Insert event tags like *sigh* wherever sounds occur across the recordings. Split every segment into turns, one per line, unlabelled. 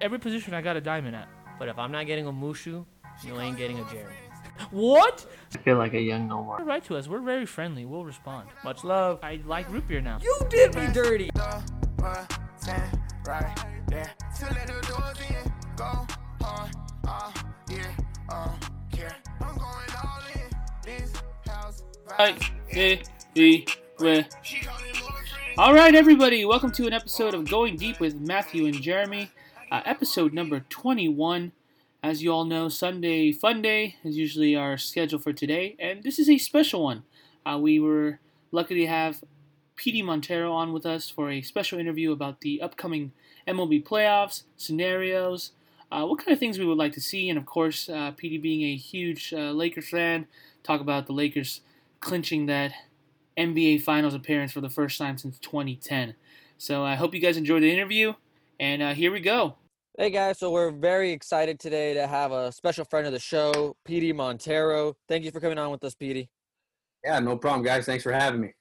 Every position I got a diamond at.
But if I'm not getting a Mushu, you ain't getting a Jeremy.
What?
I feel like a young Nomar.
Write to us. We're very friendly. We'll respond. Much love. I like root beer now.
You did me dirty.
The button right there. To let the doors in. Go hard oh, oh, all.
Right, everybody, welcome to an episode of Going Deep with Matthew and Jeremy, uh, episode number 21. As you all know, Sunday Fun Day is usually our schedule for today, and this is a special one. Uh, we were lucky to have Petie Montero on with us for a special interview about the upcoming MLB playoffs, scenarios, uh, what kind of things we would like to see, and of course, uh, Petie being a huge uh, Lakers fan, talk about the Lakers clinching that NBA Finals appearance for the first time since 2010. So I hope you guys enjoyed the interview, and uh, here we go.
Hey guys, so we're very excited today to have a special friend of the show, Petie Montero. Thank you for coming on with us, Petie.
Yeah, no problem, guys. Thanks for having me.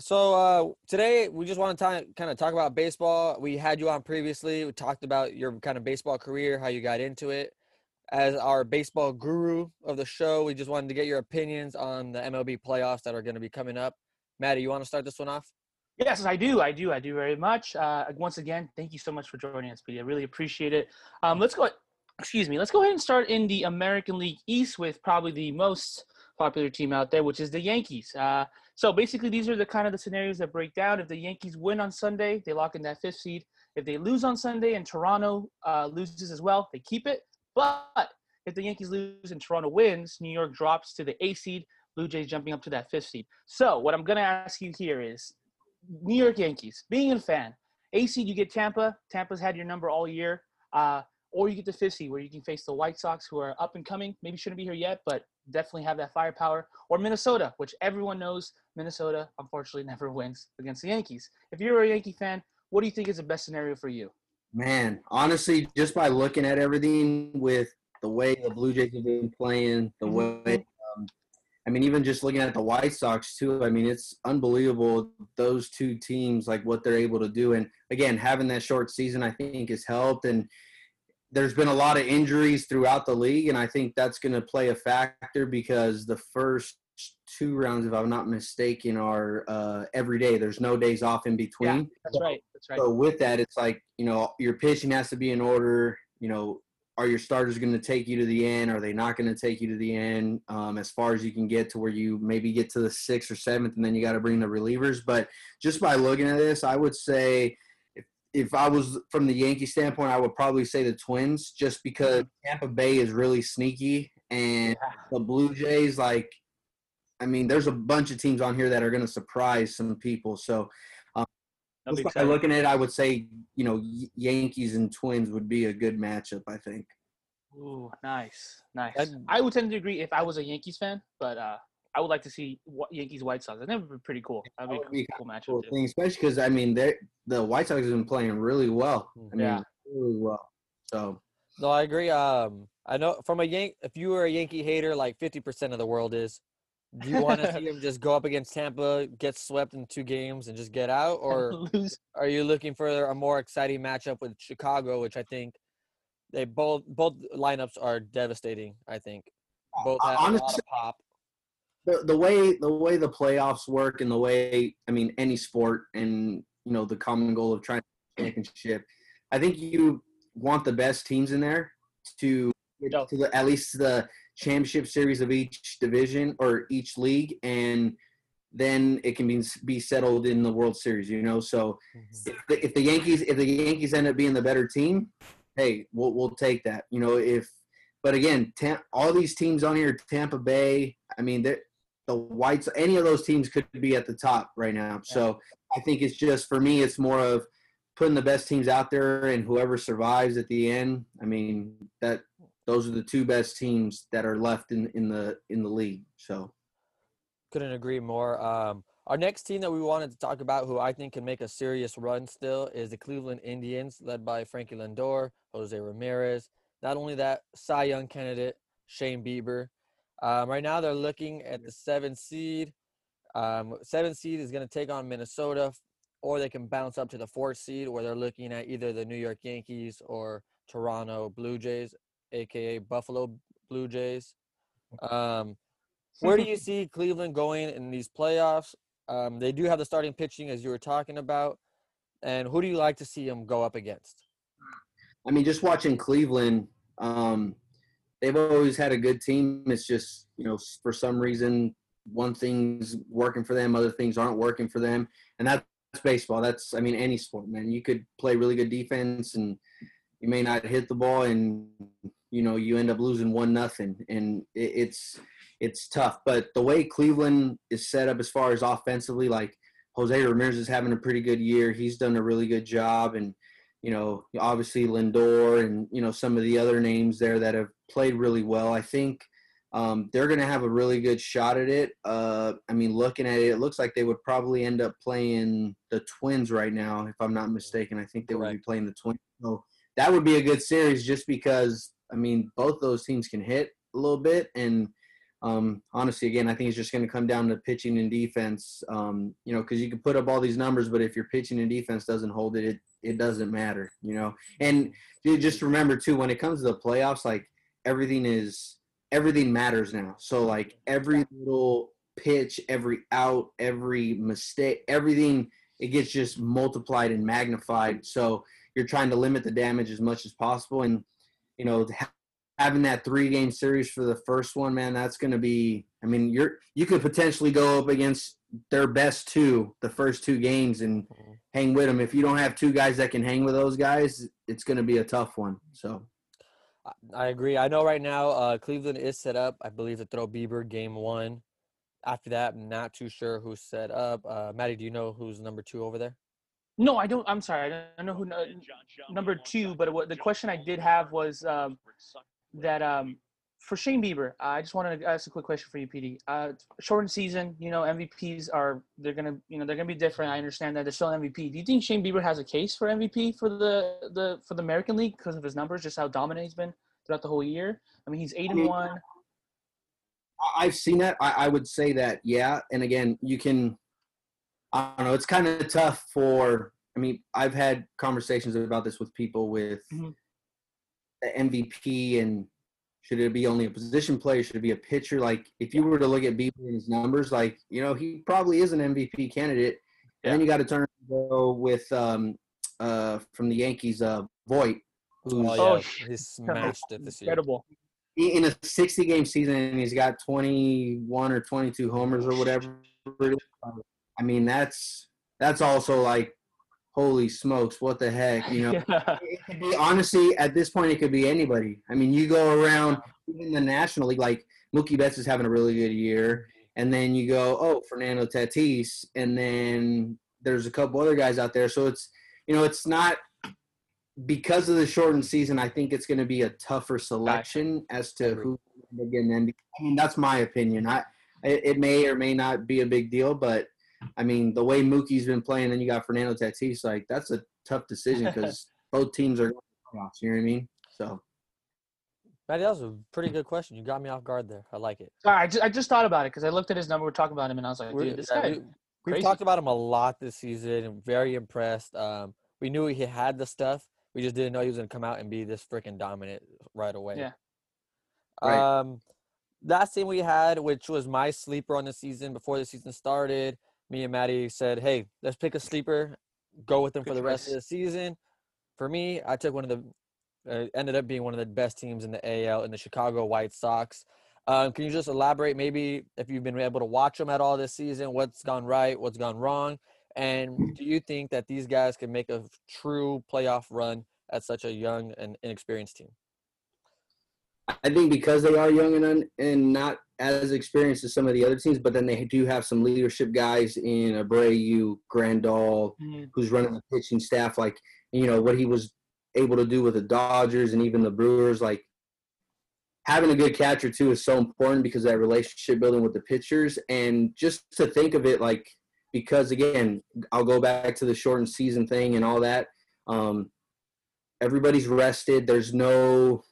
So uh, today we just want to kind of talk about baseball. We had you on previously. We talked about your kind of baseball career, how you got into it. As our baseball guru of the show, we just wanted to get your opinions on the MLB playoffs that are going to be coming up. Maddie, you want to start this one off?
Yes, I do. I do. I do very much. Uh, once again, thank you so much for joining us, Petie. I really appreciate it. Um, let's go. Excuse me. Let's go ahead and start in the American League East with probably the most popular team out there, which is the Yankees. Uh, so basically, these are the kind of the scenarios that break down. If the Yankees win on Sunday, they lock in that fifth seed. If they lose on Sunday and Toronto uh, loses as well, they keep it. But if the Yankees lose and Toronto wins, New York drops to the A seed. Blue Jays jumping up to that fifth seed. So what I'm going to ask you here is, New York Yankees, being a fan, A seed you get Tampa. Tampa's had your number all year. Uh, or you get the fifth seed where you can face the White Sox, who are up and coming. Maybe shouldn't be here yet, but definitely have that firepower. Or Minnesota, which everyone knows Minnesota unfortunately *laughs* never wins against the Yankees. If you're a Yankee fan, what do you think is the best scenario for you?
Man, honestly, just by looking at everything with the way the Blue Jays have been playing, the way, um, I mean, even just looking at the White Sox too. I mean, it's unbelievable those two teams, like what they're able to do. And again, having that short season, I think, has helped. And there's been a lot of injuries throughout the league, and I think that's going to play a factor because the first two rounds, if I'm not mistaken, are uh, every day. There's no days off in between.
Yeah, that's right. That's right.
So with that, it's like you know your pitching has to be in order. You know, are your starters going to take you to the end? Are they not going to take you to the end? Um, as far as you can get to where you maybe get to the sixth or seventh, and then you got to bring the relievers. But just by looking at this, I would say if if I was from the Yankee standpoint, I would probably say the Twins, just because Tampa Bay is really sneaky, and the Blue Jays like. I mean, there's a bunch of teams on here that are going to surprise some people. So
That'll
just by looking at it, I would say, you know, Y- Yankees and Twins would be a good matchup, I think.
Ooh, nice, nice.
I'd-
I would tend to agree if I was a Yankees fan, but uh, I would like to see Wa- Yankees White Sox. That'd be pretty cool. That'd be
That
a
would be
cool matchup.
Cool
too.
thing, especially because, I mean, they the White Sox have been playing really well. I mean,
Yeah.
really well. So,
No, I agree. Um, I know from a Yank, if you were a Yankee hater, like 50% of the world is, do you want to see *laughs* him just go up against Tampa, get swept in two games, and just get out? Or are you looking for a more exciting matchup with Chicago, which I think they both both lineups are devastating. I think both have a lot of pop.
the, the way the way the playoffs work and the way I mean any sport and you know the common goal of trying to championship, I think you want the best teams in there to to the at least the championship series of each division or each league, and then it can be be settled in the World Series. You know, so mm-hmm. if the, if the Yankees if the Yankees end up being the better team, hey, we'll we'll take that. You know, if but again, Tam, all these teams on here, Tampa Bay, I mean, the Whites, any of those teams could be at the top right now. So I think it's just for me, it's more of putting the best teams out there, and whoever survives at the end. I mean, that those are the two best teams that are left in in the in the league. So
Couldn't agree more. Um, our next team that we wanted to talk about, who I think can make a serious run still, is the Cleveland Indians, led by Frankie Lindor, Jose Ramirez. Not only that, Cy Young candidate Shane Bieber. Um, right now, they're looking at the seven seed. Um, seven seed is going to take on Minnesota. or they can bounce up to the fourth seed where they're looking at either the New York Yankees or Toronto Blue Jays, aka Buffalo Blue Jays. Um, where do you see Cleveland going in these playoffs? Um, they do have the starting pitching as you were talking about, and who do you like to see them go up against?
I mean, just watching Cleveland, um, they've always had a good team. It's just you know for some reason one thing's working for them, other things aren't working for them, and that's baseball. That's I mean any sport, man. You could play really good defense and you may not hit the ball, and you know you end up losing one nothing, and it, it's it's tough. But the way Cleveland is set up as far as offensively, like Jose Ramirez is having a pretty good year. He's done a really good job, and you know obviously Lindor and you know some of the other names there that have played really well. I think um, they're going to have a really good shot at it. Uh, I mean, looking at it, it looks like they would probably end up playing the Twins right now, if I'm not mistaken. I think they would be playing the Twins. So that would be a good series just because, I mean, both those teams can hit a little bit. And um, honestly, again, I think it's just going to come down to pitching and defense. Um, you know, because you can put up all these numbers, but if your pitching and defense doesn't hold it, it, it doesn't matter, you know. And just remember, too, when it comes to the playoffs, like everything is – everything matters now. So like every little pitch, every out, every mistake, everything it gets just multiplied and magnified. So you're trying to limit the damage as much as possible and you know having that three game series for the first one man that's going to be i mean you're you could potentially go up against their best two the first two games and mm-hmm. hang with them if you don't have two guys that can hang with those guys it's going to be a tough one so
I agree. I know right now uh, Cleveland is set up, I believe, to throw Bieber game one. After that, I'm not too sure who's set up. Uh, Maddie, do you know who's number two over there?
No, I don't. I'm sorry. I don't know who number two. But what the question I did have was um, that um, for Shane Bieber, I just wanted to ask a quick question for you, Petie. Uh, shortened season, you know, MVPs are they're gonna, you know, they're gonna be different. I understand that they're still MVP. Do you think Shane Bieber has a case for MVP for the the for the American League because of his numbers, just how dominant he's been throughout the whole year? I mean, he's eight and one.
I've seen that. I, I would say that, yeah. And again, you can. I don't know. It's kind of tough for. I mean, I've had conversations about this with people with mm-hmm. the MVP and should it be only a position player? Should it be a pitcher? Like, if you were to look at Bieber's numbers, like, you know, he probably is an MVP candidate. Yeah. And then you got to turn go with um, uh, from the Yankees, uh, Voit,
who's oh, yeah. he's smashed it this
incredible.
year. In a 60 game season, and he's got 21 or 22 homers or whatever. I mean, that's that's also like holy smokes, what the heck, you know? *laughs* yeah. It could be honestly at this point, it could be anybody. I mean, you go around in the National League, like Mookie Betts is having a really good year, and then you go, oh, Fernando Tatis, and then there's a couple other guys out there. So it's you know, it's not because of the shortened season. I think it's going to be a tougher selection as to who again. Then I mean, that's my opinion. I it may or may not be a big deal, but I mean, the way Mookie's been playing, then you got Fernando Tatis. Like that's a tough decision *laughs* because both teams are playoffs. You know what I mean? So.
Maddie, that was a pretty good question. You got me off guard there. I like it.
Sorry, I just, I just thought about it because I looked at his number. We're talking about him, and I was like, dude, this guy.
We, have talked about him a lot this season. I'm very impressed. Um, we knew he had the stuff. We just didn't know he was going to come out and be this freaking dominant right away.
Yeah.
Right. Um, last thing we had, which was my sleeper on the season before the season started, me and Maddie said, "Hey, let's pick a sleeper, go with them for the rest of the season." For me, I took one of the uh, ended up being one of the best teams in the AL in the Chicago White Sox. Um, can you just elaborate, maybe if you've been able to watch them at all this season, what's gone right, what's gone wrong, and do you think that these guys can make a true playoff run at such a young and inexperienced team?
I think because they are young and un, and not as experienced as some of the other teams, but then they do have some leadership guys in Abreu, Grandal, mm-hmm. who's running the pitching staff. Like you know what he was able to do with the Dodgers and even the Brewers. Like having a good catcher too is so important because that relationship building with the pitchers and just to think of it like because again I'll go back to the shortened season thing and all that. Um, everybody's rested. There's no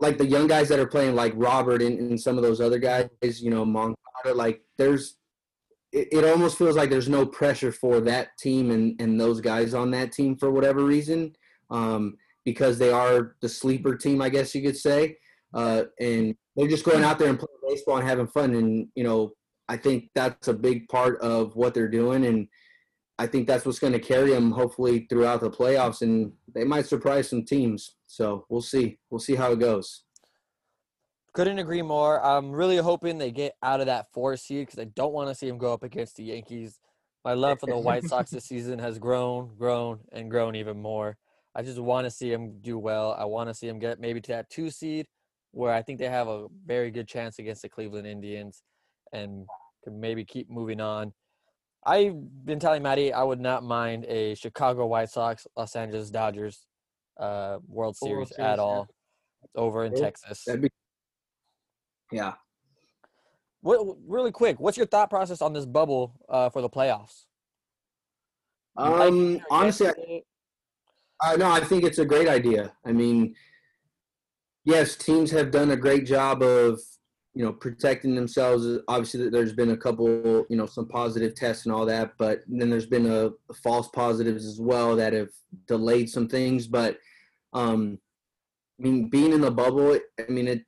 like the young guys that are playing like Robert and, and some of those other guys, you know, Moncada, like there's it, it almost feels like there's no pressure for that team and and those guys on that team for whatever reason, um, because they are the sleeper team, I guess you could say, uh, and they're just going out there and playing baseball and having fun, and you know, I think that's a big part of what they're doing, and I think that's what's going to carry them hopefully throughout the playoffs, and they might surprise some teams. So we'll see. We'll see how it goes.
Couldn't agree more. I'm really hoping they get out of that four seed because I don't want to see them go up against the Yankees. My love for the White Sox this season has grown, grown, and grown even more. I just want to see them do well. I want to see them get maybe to that two seed, where I think they have a very good chance against the Cleveland Indians, and can maybe keep moving on. I've been telling Maddie I would not mind a Chicago White Sox, Los Angeles Dodgers uh, World Series, at all over in Texas.
Be, yeah.
What, really quick, what's your thought process on this bubble uh, for the playoffs?
Um, honestly, I. I no, I think it's a great idea. I mean, yes, teams have done a great job of you know protecting themselves. Obviously, there's been a couple you know some positive tests and all that, but then there's been a, false positives as well that have delayed some things. But um, I mean, being in the bubble, I mean, it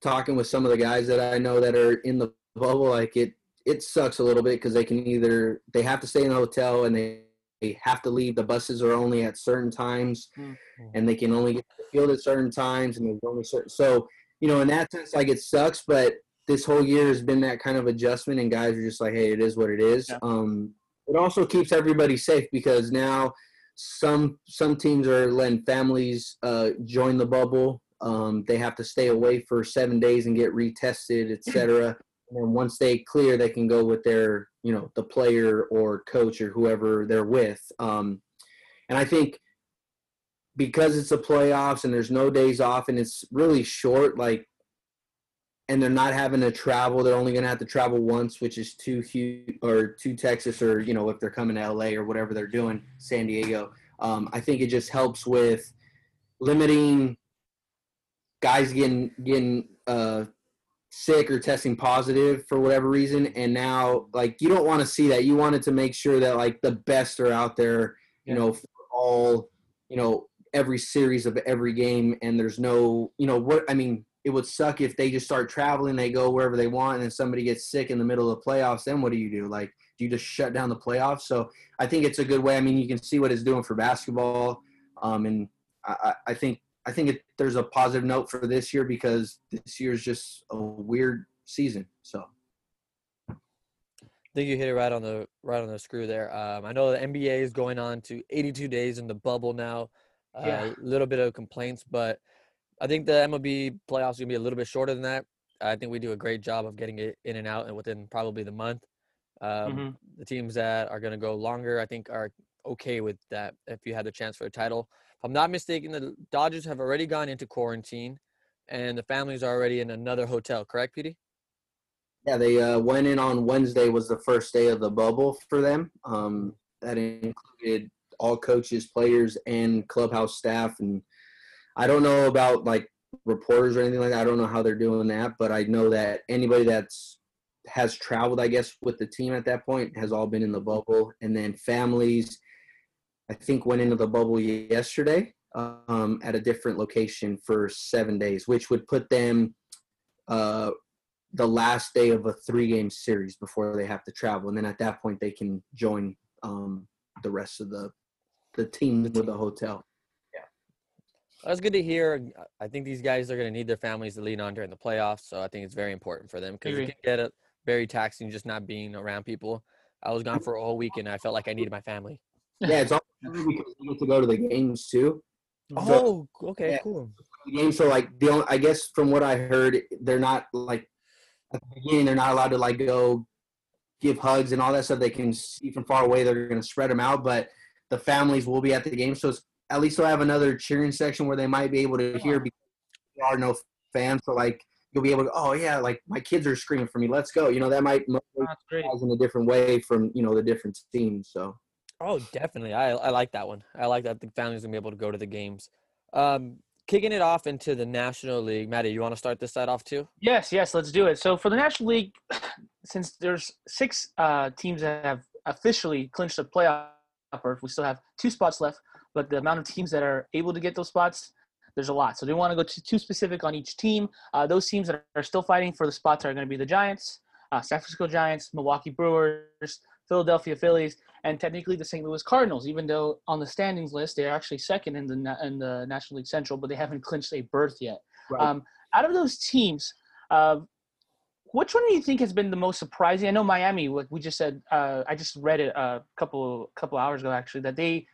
talking with some of the guys that I know that are in the bubble, like it it sucks a little bit because they can either they have to stay in a hotel and they, they have to leave. The buses are only at certain times,
Mm.
and they can only get to the field at certain times, and there's only certain. So you know, in that sense, like it sucks, but this whole year has been that kind of adjustment, and guys are just like, hey, it is what it is.
Yeah.
Um, it also keeps everybody safe because now some some teams are letting families uh, join the bubble. Um, they have to stay away for seven days and get retested, etc. And then once they clear, they can go with their, you know, the player or coach or whoever they're with. Um, and I think because it's the playoffs and there's no days off and it's really short, like, and they're not having to travel. They're only going to have to travel once, which is to Hu or to Texas or you know if they're coming to LA or whatever they're doing, San Diego. Um, I think it just helps with limiting guys getting getting uh, sick or testing positive for whatever reason. And now, like, you don't want to see that. You wanted to make sure that like the best are out there, you
Yeah.
know, for all, you know, every series of every game. And there's no, you know, what I mean. It would suck if they just start traveling, they go wherever they want, and then somebody gets sick in the middle of the playoffs. Then what do you do? Like, do you just shut down the playoffs? So I think it's a good way. I mean, you can see what it's doing for basketball, um, and I, I I think I think it, there's a positive note for this year because this year's just a weird season. So
I think you hit it right on the right on the screw there. Um, I know the NBA is going on to 82 days in the bubble now. A
Yeah.
little bit of complaints, but I think the MLB playoffs are gonna be a little bit shorter than that. I think we do a great job of getting it in and out, and within probably the month. Um,
Mhm.
The teams that are gonna go longer, I think, are okay with that. If you had the chance for a title, if I'm not mistaken, the Dodgers have already gone into quarantine, and the families are already in another hotel. Correct, Petie?
yeah, they uh, went in on Wednesday was the first day of the bubble for them. Um, that included all coaches, players, and clubhouse staff. And I don't know about like reporters or anything like that. I don't know how they're doing that, but I know that anybody that's has traveled, I guess, with the team at that point has all been in the bubble. And then families, I think, went into the bubble yesterday um, at a different location for seven days, which would put them uh, the last day of a three game series before they have to travel. And then at that point, they can join um, the rest of the the teams with the hotel.
That's good to hear. I think these guys are going to need their families to lean on during the playoffs, so I think it's very important for them because it can get uh, very taxing just not being around people. I was gone for a whole week and I felt like I needed my family.
Yeah, it's *laughs* also because they get to go to the games too.
Oh, okay,
yeah.
cool.
The games, so like the only, I guess from what I heard, they're not like at the beginning they're not allowed to like go give hugs and all that stuff. They can see from far away. They're going to spread them out, but the families will be at the game, so it's, at least they'll have another cheering section where they might be able to hear because there are no fans. So like you'll be able to, oh yeah, like my kids are screaming for me. Let's go. You know that might motivate
That's
guys in a different way from you know the different teams. So
Oh, definitely. I, I like that one. I like that the family's gonna be able to go to the games. Um, kicking it off into the National League, Maddie, you want to start this side off too?
Yes, yes, let's do it. So for the National League, *sighs* since there's six uh, teams that have officially clinched the playoff berth, we still have two spots left. But the amount of teams that are able to get those spots, there's a lot. So they want to go too, too specific on each team. Uh, those teams that are still fighting for the spots are going to be the Giants, uh, San Francisco Giants, Milwaukee Brewers, Philadelphia Phillies, and technically the St. Louis Cardinals. Even though on the standings list they're actually second in the in the National League Central, but they haven't clinched a berth yet.
Right.
Um, out of those teams, uh, which one do you think has been the most surprising? I know Miami. Like we just said, uh, I just read it a couple couple hours ago actually that they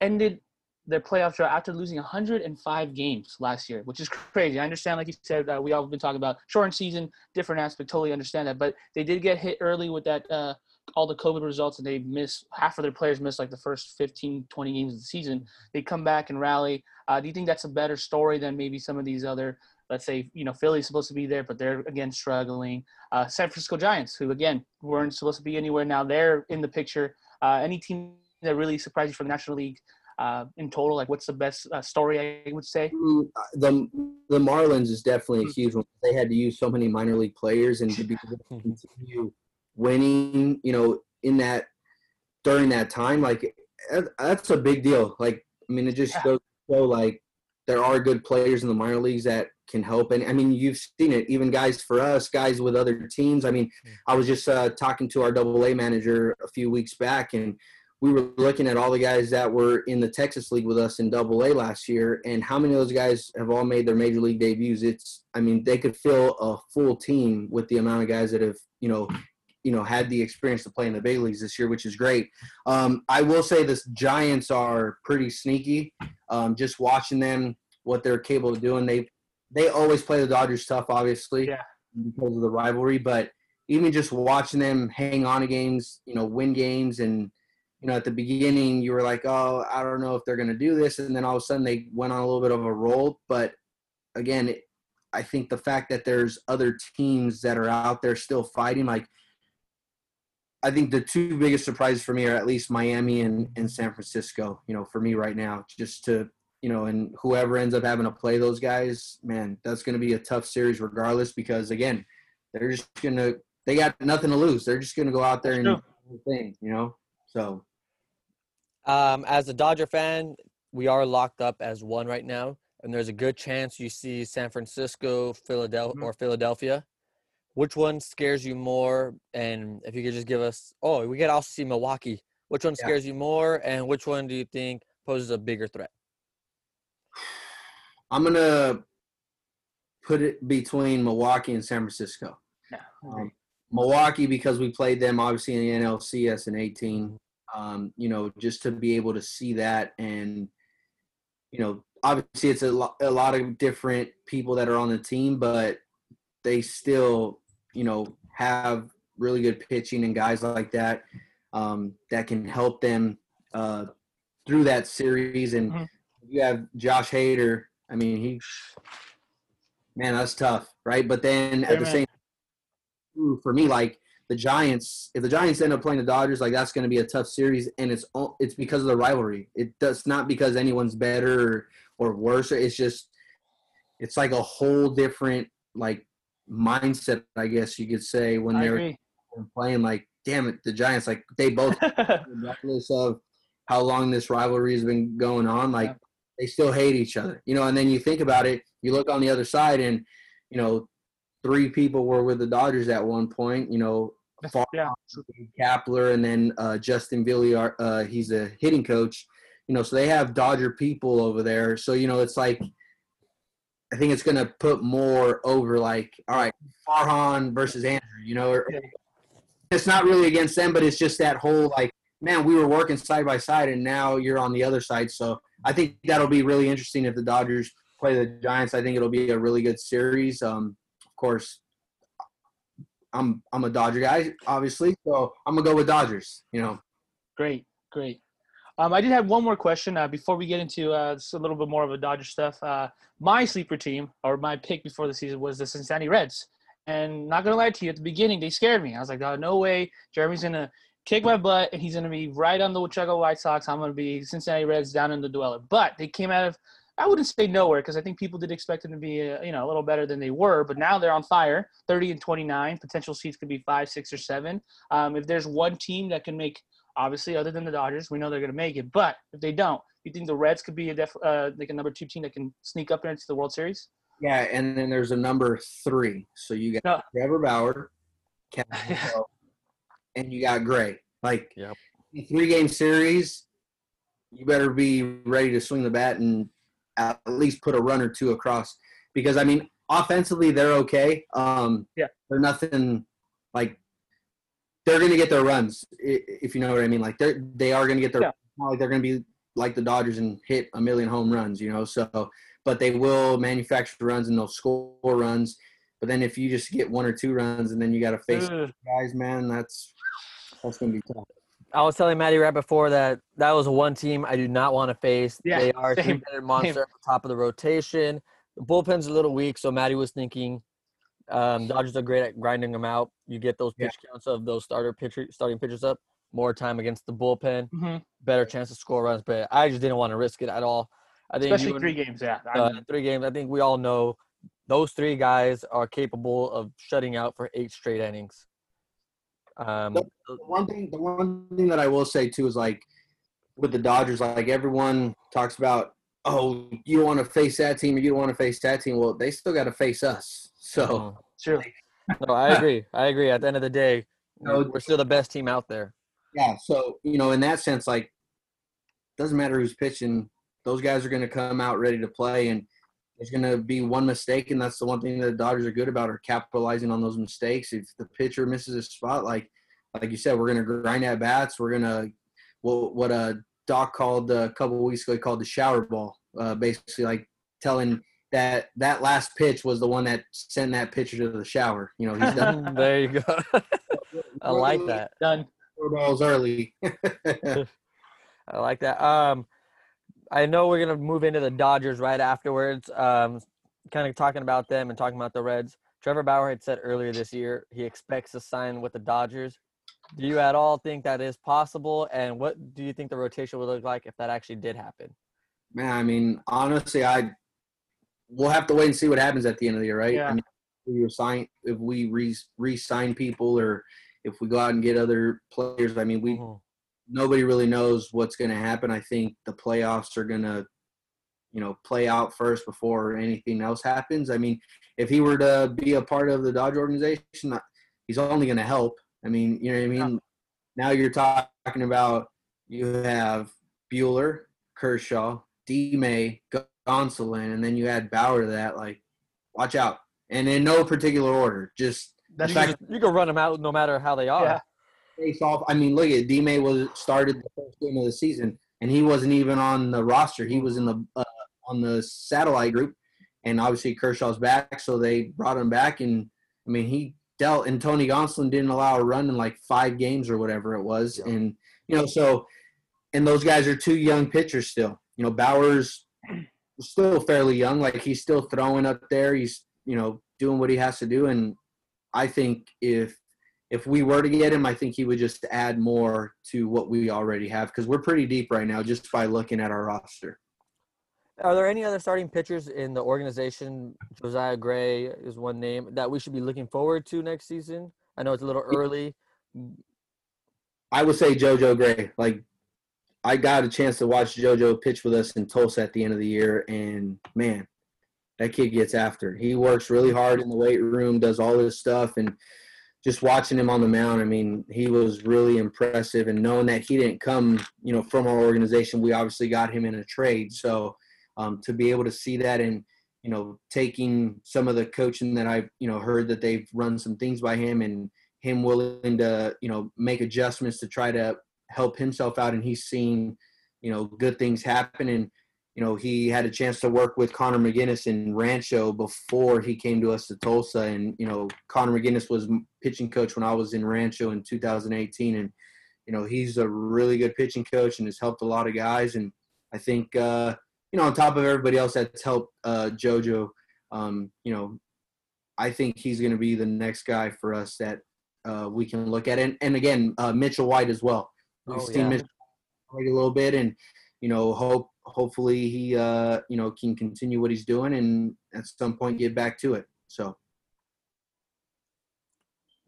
ended their playoff draw after losing 105 games last year, which is crazy. I understand, like you said, uh, we all been talking about shortened season, different aspect. Totally understand that, but they did get hit early with that uh, all the COVID results, and they miss half of their players missed like the first 15, 20 games of the season. They come back and rally. Uh, do you think that's a better story than maybe some of these other? Let's say you know Philly's supposed to be there, but they're again struggling. Uh, San Francisco Giants, who again weren't supposed to be anywhere, now they're in the picture. Uh, any team that really surprised you from the National League uh, in total? Like, what's the best uh, story I would say?
Mm, The the Marlins is definitely a huge one. They had to use so many minor league players, and to be able to *laughs* continue winning, you know, in that during that time, like that's a big deal. Like, I mean, it just
Yeah.
goes to show like there are good players in the minor leagues that can help. And I mean, you've seen it. Even guys for us, guys with other teams. I mean, I was just uh, talking to our Double A manager a few weeks back, and we were looking at all the guys that were in the Texas League with us in Double A last year, and how many of those guys have all made their major league debuts? It's, I mean, they could fill a full team with the amount of guys that have, you know, you know, had the experience to play in the big leagues this year, which is great. Um, I will say this Giants are pretty sneaky. Um, just watching them, what they're capable of doing, they they always play the Dodgers tough, obviously,
Yeah.
because of the rivalry. But even just watching them hang on to games, you know, win games, and you know, at the beginning you were like, oh, I don't know if they're going to do this, and then all of a sudden they went on a little bit of a roll. But again, it, I think the fact that there's other teams that are out there still fighting, like I think the two biggest surprises for me are at least Miami and, and San Francisco, you know, for me right now, just to, you know, and whoever ends up having to play those guys, man, that's going to be a tough series regardless because, again, they're just going to, they got nothing to lose. They're just going to go out there and do the thing, you know? So,
Um, as a Dodger fan, we are locked up as one right now, and there's a good chance you see San Francisco, Philadelphia,
Mhm.
or Philadelphia. Which one scares you more? And if you could just give us, oh, we could also see Milwaukee. Which one
Yeah.
scares you more, and which one do you think poses a bigger threat?
I'm going to put it between Milwaukee and San Francisco.
Yeah.
Um, Milwaukee because we played them obviously in the NLCS in 18. Um, you know, just to be able to see that and you know, obviously it's a, lo- a lot of different people that are on the team, but they still, you know, have really good pitching and guys like that um, that can help them uh, through that series. And
Mhm.
you have Josh Hader. I mean, he, man, that's tough, right? But then
Yeah,
at the
man.
same for me, like the Giants, if the Giants end up playing the Dodgers, like that's going to be a tough series, and it's it's because of the rivalry. It does not because anyone's better or, or worse. It's just it's like a whole different like mindset, I guess you could say, when
I
they're
agree.
playing. Like, damn it, the Giants, like they both, *laughs* regardless of how long this rivalry has been going on, like
Yeah.
they still hate each other, you know. And then you think about it, you look on the other side, and you know, three people were with the Dodgers at one point. You know, Far-
yeah.
Kapler, and then uh, Justin Villiard. Uh, he's a hitting coach. You know, so they have Dodger people over there. So you know, it's like I think it's going to put more over like, all right, Farhan versus Andrew. You know, or, it's not really against them, but it's just that whole like, man, we were working side by side, and now you're on the other side. So I think that'll be really interesting if the Dodgers play the Giants. I think it'll be a really good series. Um, of course, I'm I'm a Dodger guy, obviously, so I'm gonna go with Dodgers. You know,
Great, great. Um, I did have one more question uh, before we get into uh, a little bit more of a Dodger stuff. Uh, my sleeper team, or my pick before the season, was the Cincinnati Reds. And not gonna lie to you, at the beginning they scared me. I was like, oh, no way, Jeremy's gonna kick my butt, and he's gonna be right on the Chicago White Sox. I'm gonna be Cincinnati Reds down in the dweller. But they came out of I wouldn't say nowhere because I think people did expect them to be uh, you know a little better than they were, but now they're on fire. Thirty and twenty nine potential seats could be five, six, or seven. Um, if there's one team that can make, obviously, other than the Dodgers, we know they're going to make it. But if they don't, you think the Reds could be a def- uh, like a number two team that can sneak up there into the World Series?
Yeah, and then there's a number three. So you got
No.
Trevor Bauer, Kevin *laughs* and you got Gray. Like
Yep.
three game series, you better be ready to swing the bat and at least put a run or two across. Because I mean, offensively they're okay. Um,
Yeah.
they're nothing like they're going to get their runs if you know what I mean. Like they're they are going to get their
Yeah.
like they're going to be like the Dodgers and hit a million home runs, you know. So, but they will manufacture runs and they'll score runs. But then if you just get one or two runs and then you got to face guys, man, that's that's going to be tough.
I was telling Maddie right before that that was one team I do not want to face.
Yeah,
they are a
same,
three-headed monster at the top of the rotation. The bullpen's a little weak, so Maddie was thinking um, Dodgers are great at grinding them out. You get those
Yeah.
pitch counts of those starter pitcher, starting pitchers up. More time against the bullpen,
Mhm.
better chance to score runs. But I just didn't want to risk it at all. I think
Especially
you and-
three games. Yeah.
Uh, three games. I think we all know those three guys are capable of shutting out for eight straight innings. Um,
The one thing, the one thing that I will say too is like with the Dodgers, like everyone talks about, oh, you don't want to face that team, or you don't want to face that team. Well, they still got to face us. So
mhm.
true.
no, I agree. I agree. At the end of the day,
No,
we're still the best team out there.
yeah, so you know, in that sense, like doesn't matter who's pitching, those guys are going to come out ready to play, and there's going to be one mistake, and that's the one thing that the Dodgers are good about, are capitalizing on those mistakes. If the pitcher misses a spot, like like you said, we're going to grind at bats. We're going to what what a Doc called a couple of weeks ago, he called the shower ball, uh, basically like telling that that last pitch was the one that sent that pitcher to the shower. You know, he's done *laughs*
there you go. *laughs* I like that.
Done.
four balls early. *laughs*
I like that. Um, I know we're gonna move into the Dodgers right afterwards. Um, kind of talking about them and talking about the Reds. Trevor Bauer had said earlier this year he expects to sign with the Dodgers. Do you at all think that is possible? And what do you think the rotation would look like if that actually did happen?
Man, I mean, honestly, I we'll have to wait and see what happens at the end of the year, right?
Yeah.
I mean, if we resign, if we re re-sign people, or if we go out and get other players. I mean, we
Mhm.
Nobody really knows what's going to happen. I think the playoffs are going to, you know, play out first before anything else happens. I mean, if he were to be a part of the Dodge organization, uh, he's only going to help. I mean, you know what I mean? Now you're talking about you have Buehler, Kershaw, D. May, Gonsolin, and then you add Bauer to that. Like, watch out. And in no particular order, just
That's
You
fact-
can, just- you can run them out no matter how they are.
Yeah.
Face off. I mean, look at D. May was started the first game of the season, and he wasn't even on the roster. He was in the uh, on the satellite group, and obviously Kershaw's back, so they brought him back. And I mean, he dealt, and Tony Gonsolin didn't allow a run in like five games or whatever it was,
Yeah.
and you know, so and those guys are two young pitchers still. You know, Bauer's still fairly young, like he's still throwing up there. He's you know doing what he has to do, and I think if if we were to get him, I think he would just add more to what we already have because we're pretty deep right now just by looking at our roster.
Are there any other starting pitchers in the organization? Josiah Gray is one name that we should be looking forward to next season. I know it's a little early.
I would say JoJo Gray. Like, I got a chance to watch JoJo pitch with us in Tulsa at the end of the year, and man, that kid gets after. it. He works really hard in the weight room, does all this stuff, and just watching him on the mound, I mean, he was really impressive. And knowing that he didn't come, you know, from our organization, we obviously got him in a trade. So um, to be able to see that and you know taking some of the coaching that I've you know heard that they've run some things by him and him willing to you know make adjustments to try to help himself out and he's seen you know good things happen and you know he had a chance to work with Connor McGuiness in Rancho before he came to us to Tulsa and you know Connor McGuiness was pitching coach when I was in Rancho in 2018 and you know he's a really good pitching coach and has helped a lot of guys and I think uh you know on top of everybody else that's helped uh JoJo um you know I think he's going to be the next guy for us that uh, we can look at. And, and again, uh, Mitchell White as well. We've
Oh,
seen
yeah.
Mitchell White a little bit, and you know, hope hopefully he uh, you know can continue what he's doing and at some point get back to it. So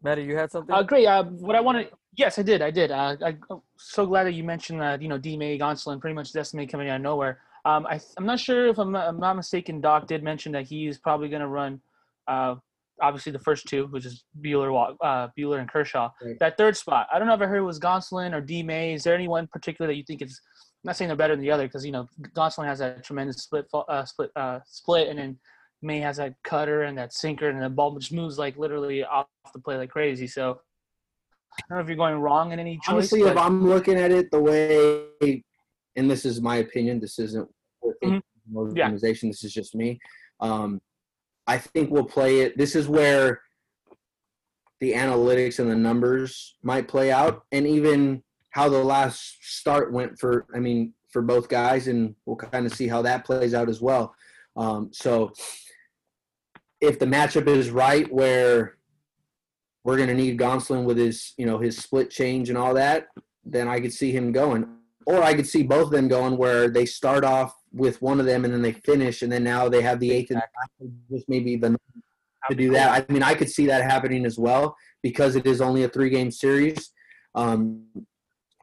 Maddie, you had something?
Uh, great. Uh, what I want to, yes, I did. I did. Uh, I, I'm so glad that you mentioned that, you know, D. May Gonsolin, pretty much Destiny coming out of nowhere. Um, I, I'm not sure if I'm not, I'm not mistaken. Doc did mention that he is probably going to run, uh, obviously the first two, which is Buehler, uh, Buehler and Kershaw.
Right.
That third spot, I don't know if I heard it was Gonsolin or D. May. Is there anyone particular that you think is? I'm not saying they're better than the other because you know Gonsolin has that tremendous split, uh, split, uh, split, and then May has that cutter and that sinker, and the ball just moves like literally off the play like crazy. So I don't know if you're going wrong in any choice.
honestly, if I'm looking at it the way, and this is my opinion, this isn't
Mhm. Yeah.
organization. This is just me. Um, I think we'll play it. This is where the analytics and the numbers might play out, and even how the last start went for. I mean, for both guys, and we'll kind of see how that plays out as well. Um, so, if the matchup is right, where we're going to need Gonsolin with his, you know, his split change and all that, then I could see him going. Or I could see both of them going where they start off with one of them and then they finish, and then now they have the eighth and just maybe the to do that. I mean, I could see that happening as well because it is only a three game series. Um,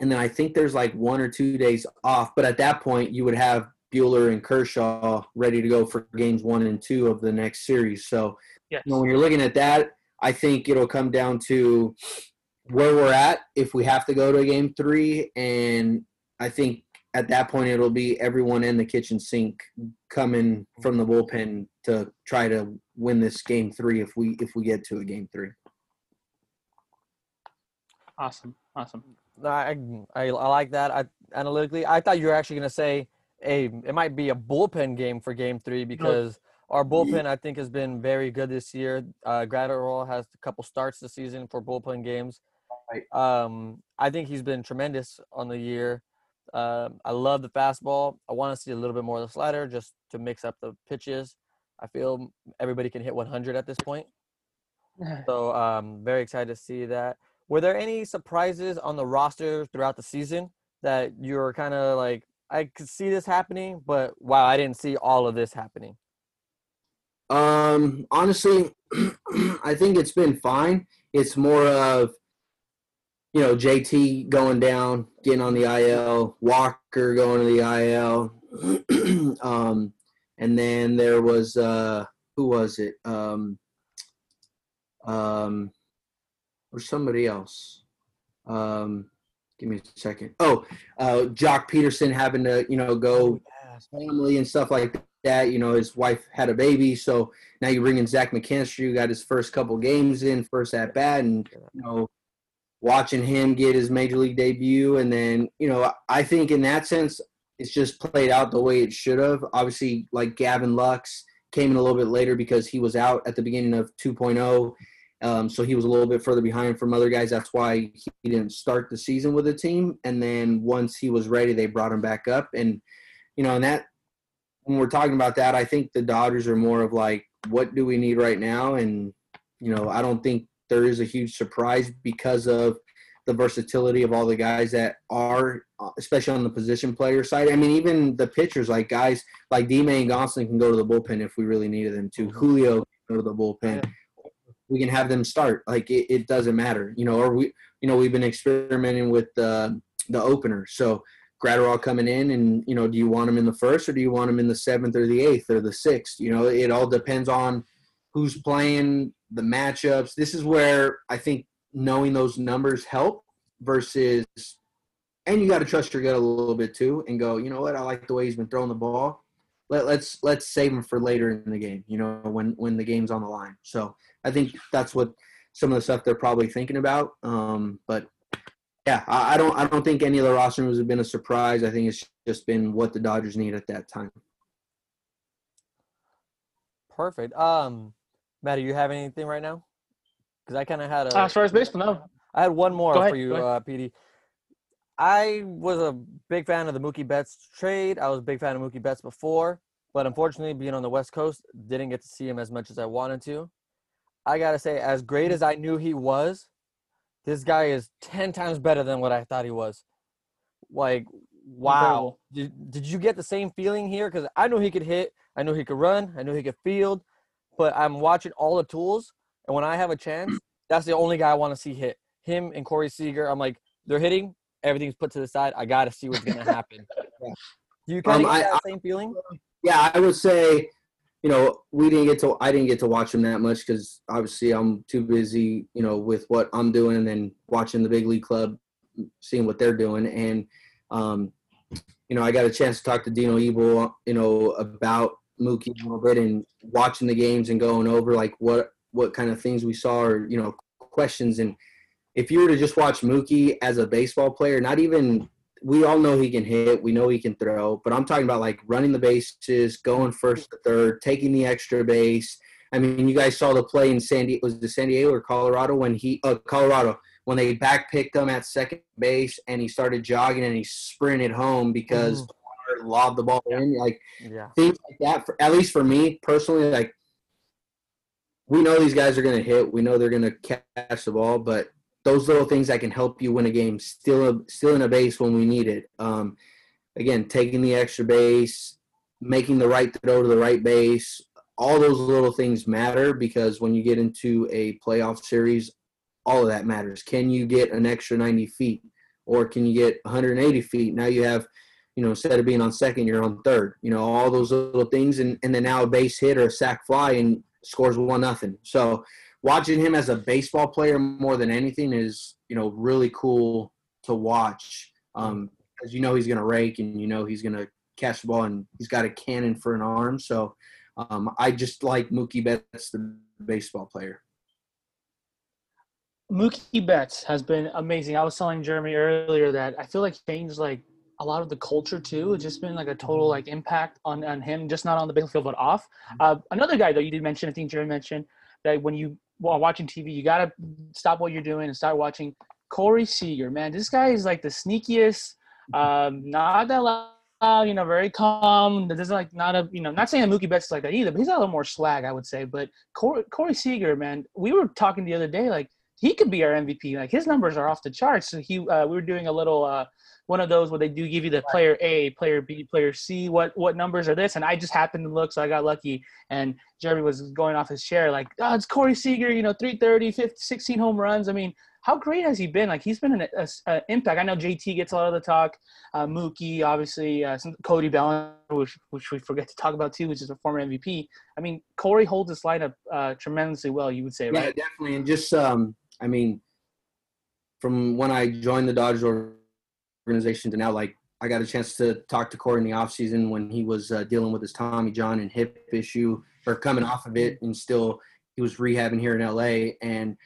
and then I think there's like one or two days off, but at that point you would have Buehler and Kershaw ready to go for games one and two of the next series. So
yes.
you know, when you're looking at that, I think it'll come down to where we're at if we have to go to a game three, and I think at that point it'll be everyone in the kitchen sink coming from the bullpen to try to win this game three if we if we get to a game three.
awesome, awesome.
No, I, I I like that. I analytically, I thought you were actually gonna say a it might be a bullpen game for Game Three because our bullpen I think has been very good this year. Uh, Graterol has a couple starts this season for bullpen games.
Right.
Um, I think he's been tremendous on the year. Um, I love the fastball. I want to see a little bit more of the slider just to mix up the pitches. I feel everybody can hit 100 at this point. *laughs* So um, very excited to see that. Were there any surprises on the roster throughout the season that you were kind of like, I could see this happening, but wow, I didn't see all of this happening.
Um, honestly, *clears throat* I think it's been fine. It's more of, you know, JT going down, getting on the IL, Walker going to the IL. *clears throat* um, and then there was, uh, who was it? Um, um, or somebody else. Um, give me a second. Oh, uh, Joc Pederson having to, you know, go family and stuff like that. You know, his wife had a baby, so now you bring in Zach McKinstry, who got his first couple games in, first at bat, and you know, watching him get his major league debut, and then you know, I think in that sense, it's just played out the way it should have. Obviously, like Gavin Lux came in a little bit later because he was out at the beginning of 2.0. Um, so he was a little bit further behind from other guys. That's why he didn't start the season with the team. And then once he was ready, they brought him back up. And you know, and that when we're talking about that, I think the Dodgers are more of like, what do we need right now? And you know, I don't think there is a huge surprise because of the versatility of all the guys that are, uh, especially on the position player side. I mean, even the pitchers, like guys like D. May and Gonsolin can go to the bullpen if we really needed them to. Julio can go to the bullpen. We can have them start. Like it, it doesn't matter, you know. Or we, you know, we've been experimenting with the the opener. So Graterol coming in, and you know, do you want him in the first, or do you want him in the seventh, or the eighth, or the sixth? You know, it all depends on who's playing, the matchups. This is where I think knowing those numbers help versus and you got to trust your gut a little bit too and go you know what i like the way he's been throwing the ball Let, let's let's save him for later in the game you know when when the game's on the line so i think that's what some of the stuff they're probably thinking about um but yeah I, I don't i don't think any of the roster moves have been a surprise i think it's just been what the dodgers need at that time
Perfect. Um, Matt, do you have anything right now? Because I kind of had a.
Uh, as far as baseball, no.
I had one more
ahead,
for you,
go
uh, Petie. I was a big fan of the Mookie Betts trade. I was a big fan of Mookie Betts before, but unfortunately, being on the West Coast, didn't get to see him as much as I wanted to. I gotta say, as great as I knew he was, this guy is ten times better than what I thought he was. Like, wow. Did, did you get the same feeling here? Because I know he could hit, I know he could run, I know he could field, but I'm watching all the tools, and when I have a chance, that's the only guy I want to see hit. Him and Corey Seager. I'm like, they're hitting, everything's put to the side. I got to see what's gonna happen. *laughs* Do you kind of
Um,
get
I-
that same feeling?
Yeah, I would say, you know, we didn't get to I didn't get to watch him that much because obviously I'm too busy, you know, with what I'm doing and watching the big league club, seeing what they're doing, and um, you know, I got a chance to talk to Dino Ebel, you know, about Mookie a little bit and watching the games and going over like what what kind of things we saw or you know questions. And if you were to just watch Mookie as a baseball player, not even we all know he can hit, we know he can throw, but I'm talking about like running the bases, going first to third, taking the extra base. I mean, you guys saw the play in San Diego, was it San Diego or Colorado when he, uh, Colorado, when they back picked him at second base and he started jogging and he sprinted home because mm. lobbed the ball in. Like
Yeah.
things like that, for, at least for me personally, like we know these guys are going to hit, we know they're going to catch the ball, but those little things that can help you win a game, still still in a base when we need it. Um, again, taking the extra base, making the right throw to the right base, all those little things matter because when you get into a playoff series, all of that matters. Can you get an extra 90 feet or can you get 180 feet? Now you have, you know, instead of being on second, you're on third. You know, all those little things, and, and then now a base hit or a sac fly and scores one nothing. So watching him as a baseball player more than anything is, you know, really cool to watch. Um, because you know he's gonna rake and you know he's gonna catch the ball and he's got a cannon for an arm. So um, I just like Mookie Betts, the baseball player.
Mookie Betts has been amazing. I was telling Jeremy earlier that I feel like changed like a lot of the culture too. It's just been like a total like impact on, on him, just not on the battlefield but off. Uh, another guy though you did mention, I think Jeremy mentioned that when you while watching TV, you gotta stop what you're doing and start watching Corey Seager. Man, this guy is like the sneakiest. Um, not that loud, you know, very calm. That doesn't like not a you know, not saying that Mookie Betts is like that either, but he's a little more swag, I would say. But Corey, Corey Seager, man, we were talking the other day like he could be our MVP. Like his numbers are off the charts. So he, uh, we were doing a little uh, one of those where they do give you the player A, player B, player C. What what numbers are this? And I just happened to look, so I got lucky. And Jeremy was going off his chair like, oh, it's Corey Seager. You know, 330, 50, 16 home runs. I mean, how great has he been? Like he's been an a, a impact. I know JT gets a lot of the talk. Uh, Mookie, obviously, uh, some, Cody Bellinger, which, which we forget to talk about too, which is a former MVP. I mean, Corey holds this lineup uh, tremendously well. You would say,
Yeah,
right?
Yeah, definitely. And just, um, I mean, from when I joined the Dodgers organization to now, like I got a chance to talk to Corey in the offseason when he was uh, dealing with his Tommy John and hip issue or coming off of it and still he was rehabbing here in LA. And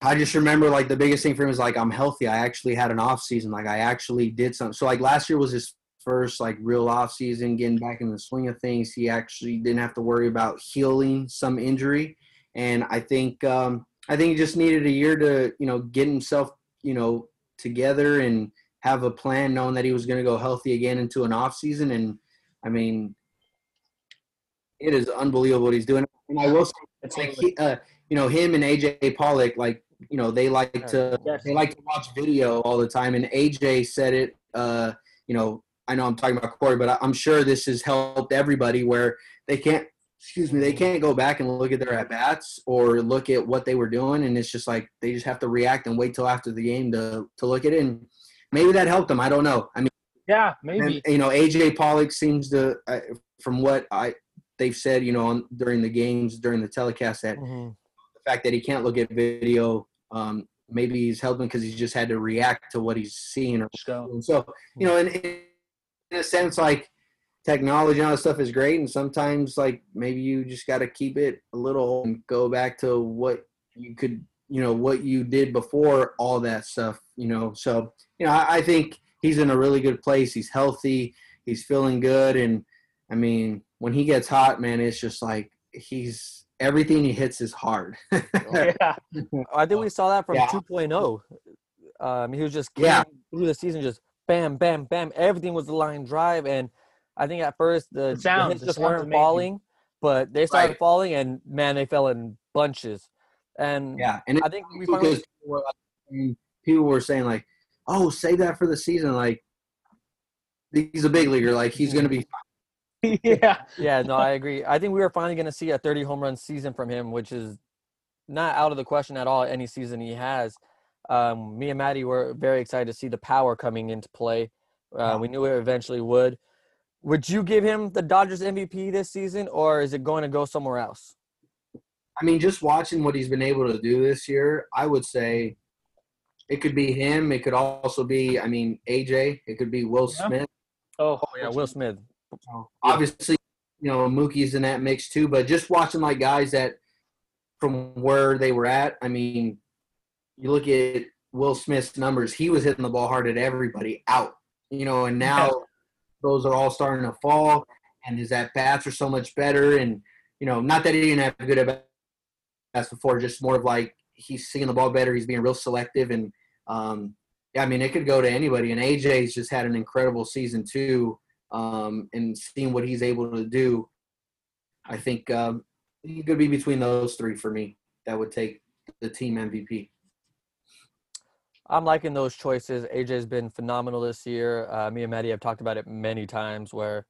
I just remember like the biggest thing for him is like, I'm healthy. I actually had an off season. Like I actually did something. So like last year was his first like real off season, getting back in the swing of things. He actually didn't have to worry about healing some injury. And I think, um, I think he just needed a year to, you know, get himself, you know, together and have a plan, knowing that he was going to go healthy again into an off season. And I mean, it is unbelievable what he's doing. And I will say, it's like he, uh, you know, him and AJ Pollock, like, you know, they like to they like to watch video all the time. And AJ said it, uh, you know, I know I'm talking about Corey, but I'm sure this has helped everybody where they can't, excuse me, they can't go back and look at their at bats or look at what they were doing, and it's just like they just have to react and wait till after the game to to look at it. And maybe that helped them. I don't know. I mean,
Yeah, maybe.
and, you know, AJ Pollock seems to, uh, from what I they've said, you know, on, during the games during the telecast that
Mhm.
the fact that he can't look at video, um, maybe he's helping because he's just had to react to what he's seeing or
Just go.
and so, you know, in, in a sense, like technology and all that stuff is great, and sometimes like maybe you just got to keep it a little and go back to what you could, you know, what you did before all that stuff, you know. So, you know, I, I think he's in a really good place. He's healthy. He's feeling good, and I mean, when he gets hot, man, it's just like he's everything he hits is hard. *laughs*
Yeah.
I think we saw that from
Yeah.
2.0. Um, he was just
Yeah.
through the season, just bam, bam, bam. Everything was the line drive, and I think at first the, the
sounds-
hits
the
just
sounds
weren't
amazing.
falling, but they started
Right.
falling, and man, they fell in bunches. And
yeah, and
I think we finally
people were, people were saying like, "Oh, save that for the season." Like, he's a big leaguer. Like he's gonna be. *laughs* *laughs*
yeah.
Yeah, no, I agree. I think we are finally going to see a 30 home run season from him, which is not out of the question at all. Any season he has, um, me and Maddie were very excited to see the power coming into play. Uh, we knew it eventually would. Would you give him the Dodgers MVP this season, or is it going to go somewhere else?
I mean, just watching what he's been able to do this year, I would say it could be him. It could also be, I mean, AJ. It could be Will
Yeah.
Smith.
Oh,
Oh yeah, Will Smith.
Obviously, you know, Mookie's in that mix too. But just watching like guys that from where they were at, I mean, you look at Will Smith's numbers. He was hitting the ball hard at everybody out. You know, and now
Yeah.
Those are all starting to fall, and his at bats are so much better. And you know, not that he didn't have good at bats before, just more of like he's seeing the ball better. He's being real selective, and um, yeah, I mean, it could go to anybody. And AJ's just had an incredible season too, um, and seeing what he's able to do, I think um, he could be between those three for me. That would take the team MVP.
I'm liking those choices. AJ's been phenomenal this year. Uh, me and Maddie have talked about it many times where,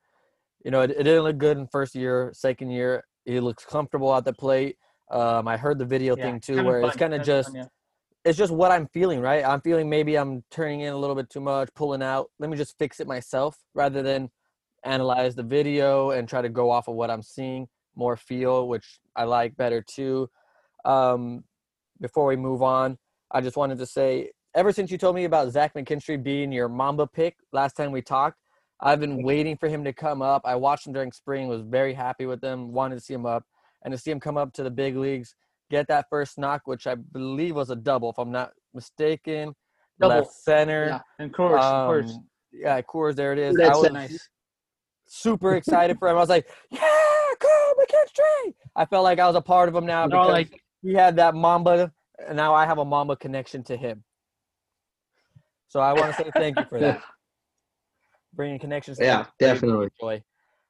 you know, it, it didn't look good in first year, second year. He looks comfortable at the plate. Um, I heard the video
Yeah,
thing too, where it's kind of just,
fun, yeah.
it's just what I'm feeling, right? I'm feeling maybe I'm turning in a little bit too much, pulling out. Let me just fix it myself rather than analyze the video and try to go off of what I'm seeing, more feel, which I like better too. Um, before we move on, I just wanted to say, ever since you told me about Zach McKinstry being your Mamba pick last time we talked, I've been waiting for him to come up. I watched him during spring, was very happy with him, wanted to see him up, and to see him come up to the big leagues, get that first knock, which I believe was a double, if I'm not mistaken.
Double.
Left center.
Yeah, and Coors, of course.
Um, yeah, Coors, there it is. I
That's
was
Nice.
super *laughs* excited for him. I was like, yeah, Carl McKinstry. I felt like I was a part of him now
They're
because
like,
he had that Mamba, and now I have a Mamba connection to him. So I want to say thank you for that. *laughs* Bringing connections.
Yeah,
everybody.
definitely.
Joy.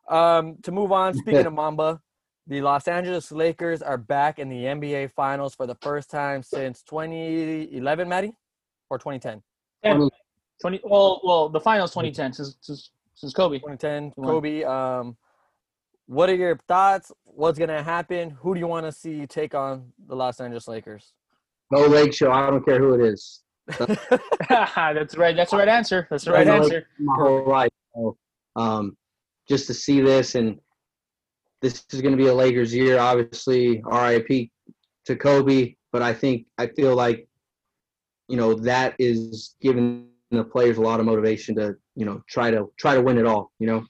Um, to move on, speaking of *laughs* Mamba, the Los Angeles Lakers are back in the NBA Finals for the first time since 2011, Maddie, or 2010.
20, well, well, the finals 2010 since, since, since Kobe.
2010, Kobe. Um, what are your thoughts? What's gonna happen? Who do you want to see take on the Los Angeles Lakers?
No Lake Show. I don't care who it is. *laughs*
That's right. That's the right answer. That's the right
Right.
answer.
my whole life. So, um, just to see this, and this is going to be a Lakers year. Obviously, RIP to Kobe, but I think I feel like, you know, that is giving the players a lot of motivation to, you know, try to try to win it all. You know,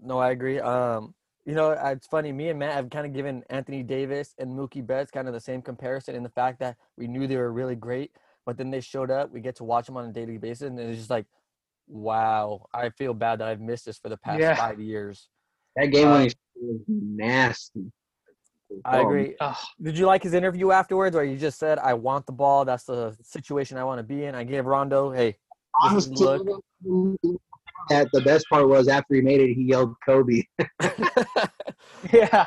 No, I agree. Um, you know, uh, it's funny. Me and Matt have kind of given Anthony Davis and Mookie Betts kind of the same comparison in the fact that we knew they were really great, but then they showed up. We get to watch them on a daily basis, and it's just like, wow. I feel bad that I've missed this for the past
Yeah.
five years.
that game
Uh,
was nasty.
I agree.
Oh,
Did you like his interview afterwards, where you just said, "I want the ball. That's the situation I want to be in." I gave Rondo, "Hey, this
Honestly,
look."
that the best part was after he made it, he yelled Kobe. *laughs*
yeah.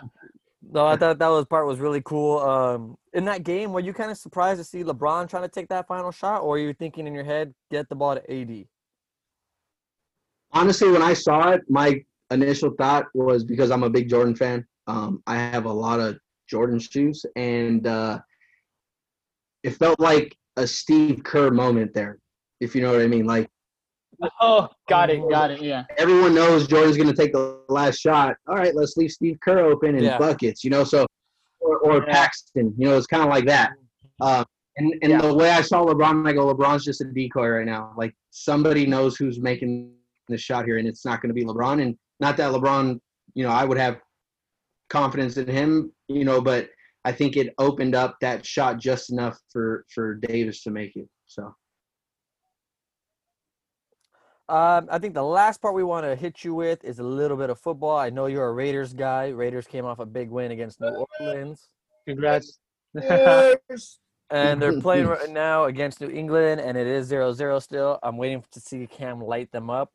No, I thought that was part was really cool. Um, in that game, were you kind of surprised to see LeBron trying to take that final shot, or were you thinking in your head, get the ball to AD?
honestly, when I saw it, my initial thought was because I'm a big Jordan fan. Um, I have a lot of Jordan shoes, and uh, it felt like a Steve Kerr moment there, if you know what I mean. Like *laughs*
Oh, got it. Got it. Yeah.
everyone knows Jordan's going to take the last shot. All right, let's leave Steve Kerr open and
Yeah.
buckets, you know. So or, or
Yeah.
Paxson, you know, it's kind of like that. Uh, and and
Yeah.
the way I saw LeBron, I go, LeBron's just a decoy right now. Like somebody knows who's making the shot here, and it's not going to be LeBron. And not that LeBron, you know, I would have confidence in him, you know, but I think it opened up that shot just enough for for Davis to make it. So
Um, I think the last part we want to hit you with is a little bit of football. I know you're a Raiders guy. Raiders came off a big win against New Orleans,
Congrats. *laughs*
and they're playing right *laughs* now against New England, and it is 0-0 still. I'm waiting to see Cam light them up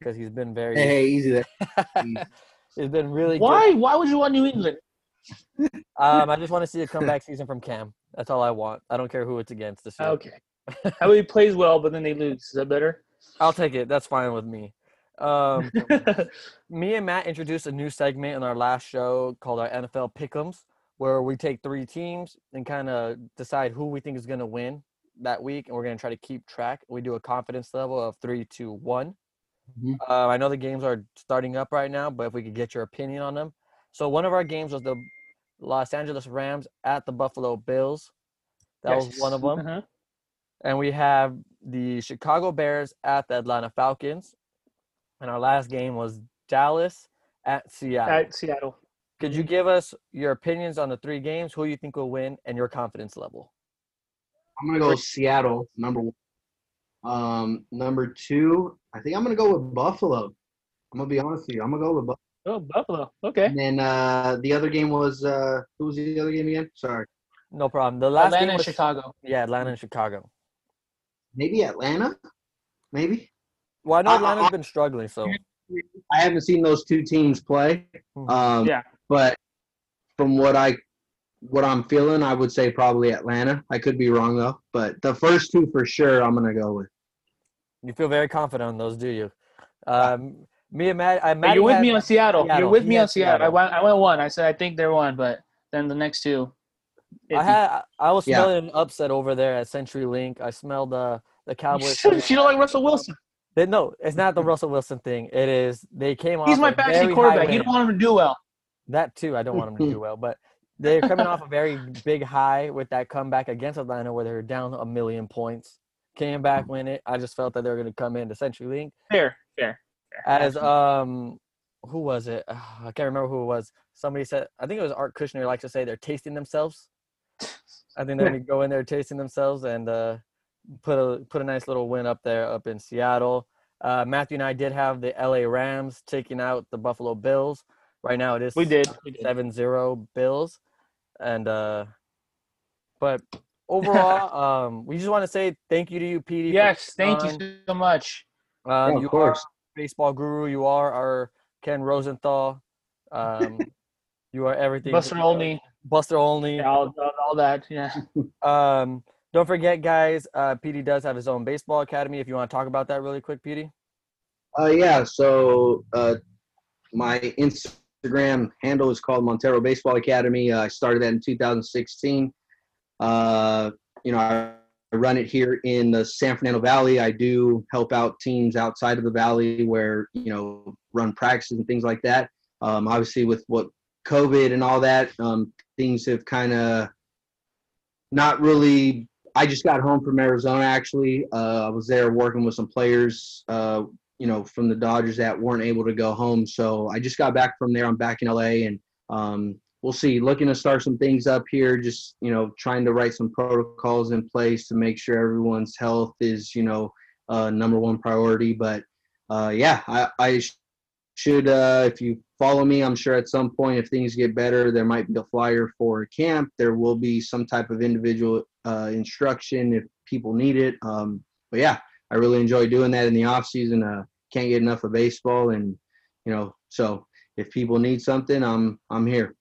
because he's been very.
hey, hey easy there. *laughs*
he's been really good.
Why? Why would you want New England?
Um, I just want to see a comeback season from Cam. That's all I want. I don't care who it's against this year.
Okay. How he plays well, but then they lose. Is that better?
I'll take it. That's fine with me. Um, *laughs* me and Matt introduced a new segment in our last show called our NFL Pick'ems, where we take three teams and kind of decide who we think is going to win that week, and we're going to try to keep track. We do a confidence level of three, two, one.
Mhm.
Uh, I know the games are starting up right now, but if we could get your opinion on them. So one of our games was the Los Angeles Rams at the Buffalo Bills. That was one of them.
Uh-huh.
And we have the Chicago Bears at the Atlanta Falcons. And our last game was Dallas at Seattle.
At Seattle.
Could you give us your opinions on the three games, who you think will win, and your confidence level?
I'm gonna go Seattle number one. Um, number two, I think I'm gonna go with Buffalo. I'm gonna be honest with you. I'm gonna go with Buffalo.
Oh, Buffalo. Okay.
And then uh, the other game was uh, who was the other game again? Sorry,
No problem. The last
Atlanta
game
and
was
Chicago.
yeah, Atlanta and Chicago.
Maybe Atlanta. Maybe
Well, I know
I- I-
Atlanta's been struggling, so
I haven't seen those two teams play.
Mhm.
Um,
Yeah.
But from what I what I'm feeling, I would say probably Atlanta. I could be wrong though, but the first two for sure, I'm gonna go with.
you feel very confident on those, do you? Um, me and Matt, I
But
Matt
you're with me on Seattle.
Seattle.
You're with
He
me on Seattle. I went. I went one. I said I think they're one, but then the next two.
I had I was
Yeah.
smelling an upset over there at CenturyLink. I smelled the the Cowboys.
you don't like Russell Wilson.
They, no, it's not the Russell Wilson thing. It is they came off.
He's my
a very
backseat quarterback. You don't want him to do well.
That too, I don't want them to do well, but they're coming off a very big high with that comeback against Atlanta, where they were down a million points. Came back, win it. I just felt that they were going to come in to CenturyLink
Fair, fair. fair.
as um, who was it? *sighs* I can't remember who it was. Somebody said, I think it was Art Kushner. Likes to say they're tasting themselves. I think they're going to go in there tasting themselves and uh, put a put a nice little win up there up in Seattle. Uh, Matthew and I did have the LA Rams taking out the Buffalo Bills. Right now it is
we did. We did.
7-0 Bills. And uh but *laughs* overall, um we just want to say thank you to you, Petie.
Yes, thank
on.
you so much.
Um,
Yeah, of
you
course.
are baseball guru. You are our Ken Rosenthal. *laughs* Um, you are everything.
Buster Olney,
Buster Olney.
yeah, all, all, all that. Yeah. *laughs*
Um, don't forget, guys. Uh, Petie does have his own baseball academy. If you want to talk about that really quick, Petie.
Uh, yeah. So uh, my Instagram handle is called Montero Baseball Academy. Uh, I started that in 2016. Uh, you know, I, I run it here in the San Fernando Valley. I do help out teams outside of the valley where you know run practices and things like that. Um, obviously, with what COVID and all that, um, things have kind of not really. I just got home from Arizona. Actually, uh, I was there working with some players. Uh, you know, from the Dodgers that weren't able to go home. So I just got back from there. I'm back in LA, and um, we'll see. Looking to start some things up here. Just you know, trying to write some protocols in place to make sure everyone's health is you know uh, number one priority. But uh, yeah, I, I should. Uh, if you follow me, I'm sure at some point, if things get better, there might be a flyer for a camp. There will be some type of individual uh, instruction if people need it. Um, but yeah, I really enjoy doing that in the off season. Uh, can't get enough of baseball, and you know, so if people need something, I'm I'm here.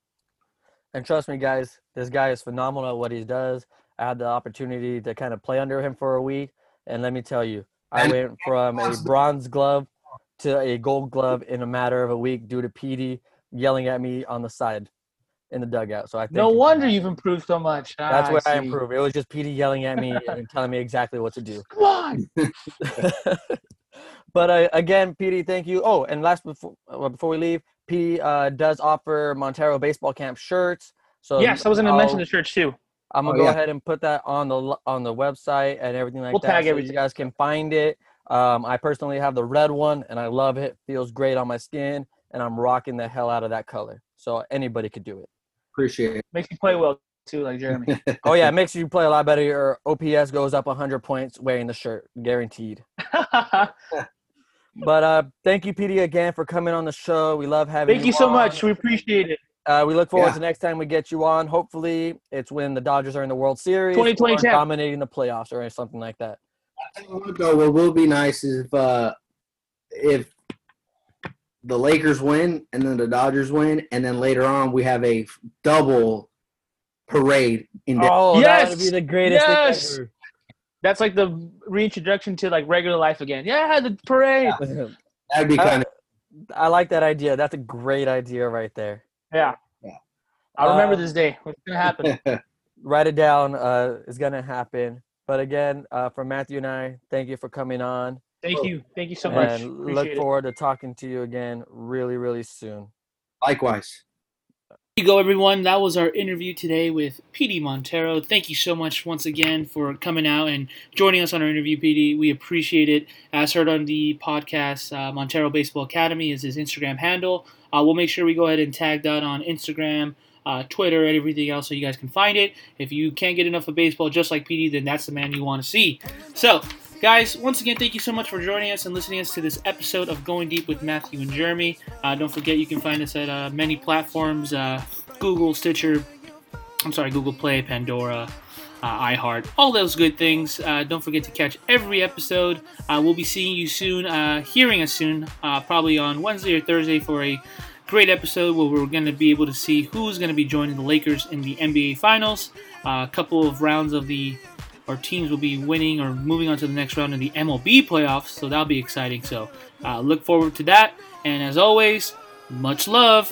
And trust me, guys, this guy is phenomenal at what he does. I had the opportunity to kind of play under him for a week, and let me tell you, I
And-
went from a bronze glove to a gold glove in a matter of a week due to Petie yelling at me on the side in the dugout. So I think
No wonder you've improved so much. Ah,
that's where I
see.
improved. It was just Petie yelling at me and telling me exactly what to do. *laughs*
Come on. *laughs*
but uh, again, Petie, thank you. Oh, and last before uh, before we leave, Petie uh, does offer Montero baseball camp shirts. So
yes, I was going to mention the shirts too.
I'm gonna
Oh,
go
yeah.
ahead and put that on the on the website and everything like that.
We'll
that.
tag
so
everything.
You guys can find it. Um, I personally have the red one, and I love it. Feels great on my skin, and I'm rocking the hell out of that color. So anybody could do it.
Appreciate it.
Makes you play well too, like Jeremy. *laughs*
Oh yeah, it makes you play a lot better. Your OPS goes up 100 points wearing the shirt, guaranteed. *laughs* But uh, thank you, Petie, again for coming on the show. We love having
Thank you so
on.
much. We appreciate it.
Uh, we look forward
Yeah.
to next time we get you on. Hopefully, it's when the Dodgers are in the World Series,
2020
or dominating the playoffs, or something like that.
Though what will be nice is if uh, if the Lakers win and then the Dodgers win, and then later on we have a double parade in. Dallas.
Oh, that would be the greatest
Yes!
thing ever.
That's like the reintroduction to like regular life again. Yeah, the parade. *laughs*
That'd be
I-
kind of
I like that idea. That's a great idea right there.
Yeah.
Yeah.
I'll remember
Uh,
this day. What's gonna happen? *laughs*
Write it down. Uh, it's gonna happen. But again, uh, for Matthew and I, thank you for coming on,
Thank you. Thank you so much.
and look
Appreciate it.
forward to talking to you again really, really soon.
likewise.
There you go, everyone. That was our interview today with Petie Montero. Thank you so much once again for coming out and joining us on our interview, Petie. We appreciate it. As heard on the podcast, uh, Montero Baseball Academy is his Instagram handle. Uh, we'll make sure we go ahead and tag that on Instagram, uh, Twitter, and everything else so you guys can find it. If you can't get enough of baseball just like Petie, then that's the man you want to see. So, Guys, once again, thank you so much for joining us and listening us to this episode of Going Deep with Matthew and Jeremy. Uh, don't forget, you can find us at uh, many platforms uh, Google, Stitcher, I'm sorry, Google Play, Pandora, uh, iHeart, all those good things. Uh, don't forget to catch every episode. Uh, we'll be seeing you soon, uh, hearing us soon, uh, probably on Wednesday or Thursday for a great episode where we're going to be able to see who's going to be joining the Lakers in the NBA Finals. Uh, a couple of rounds of the our teams will be winning or moving on to the next round in the MLB playoffs, so that'll be exciting. So uh, look forward to that. And as always, much love.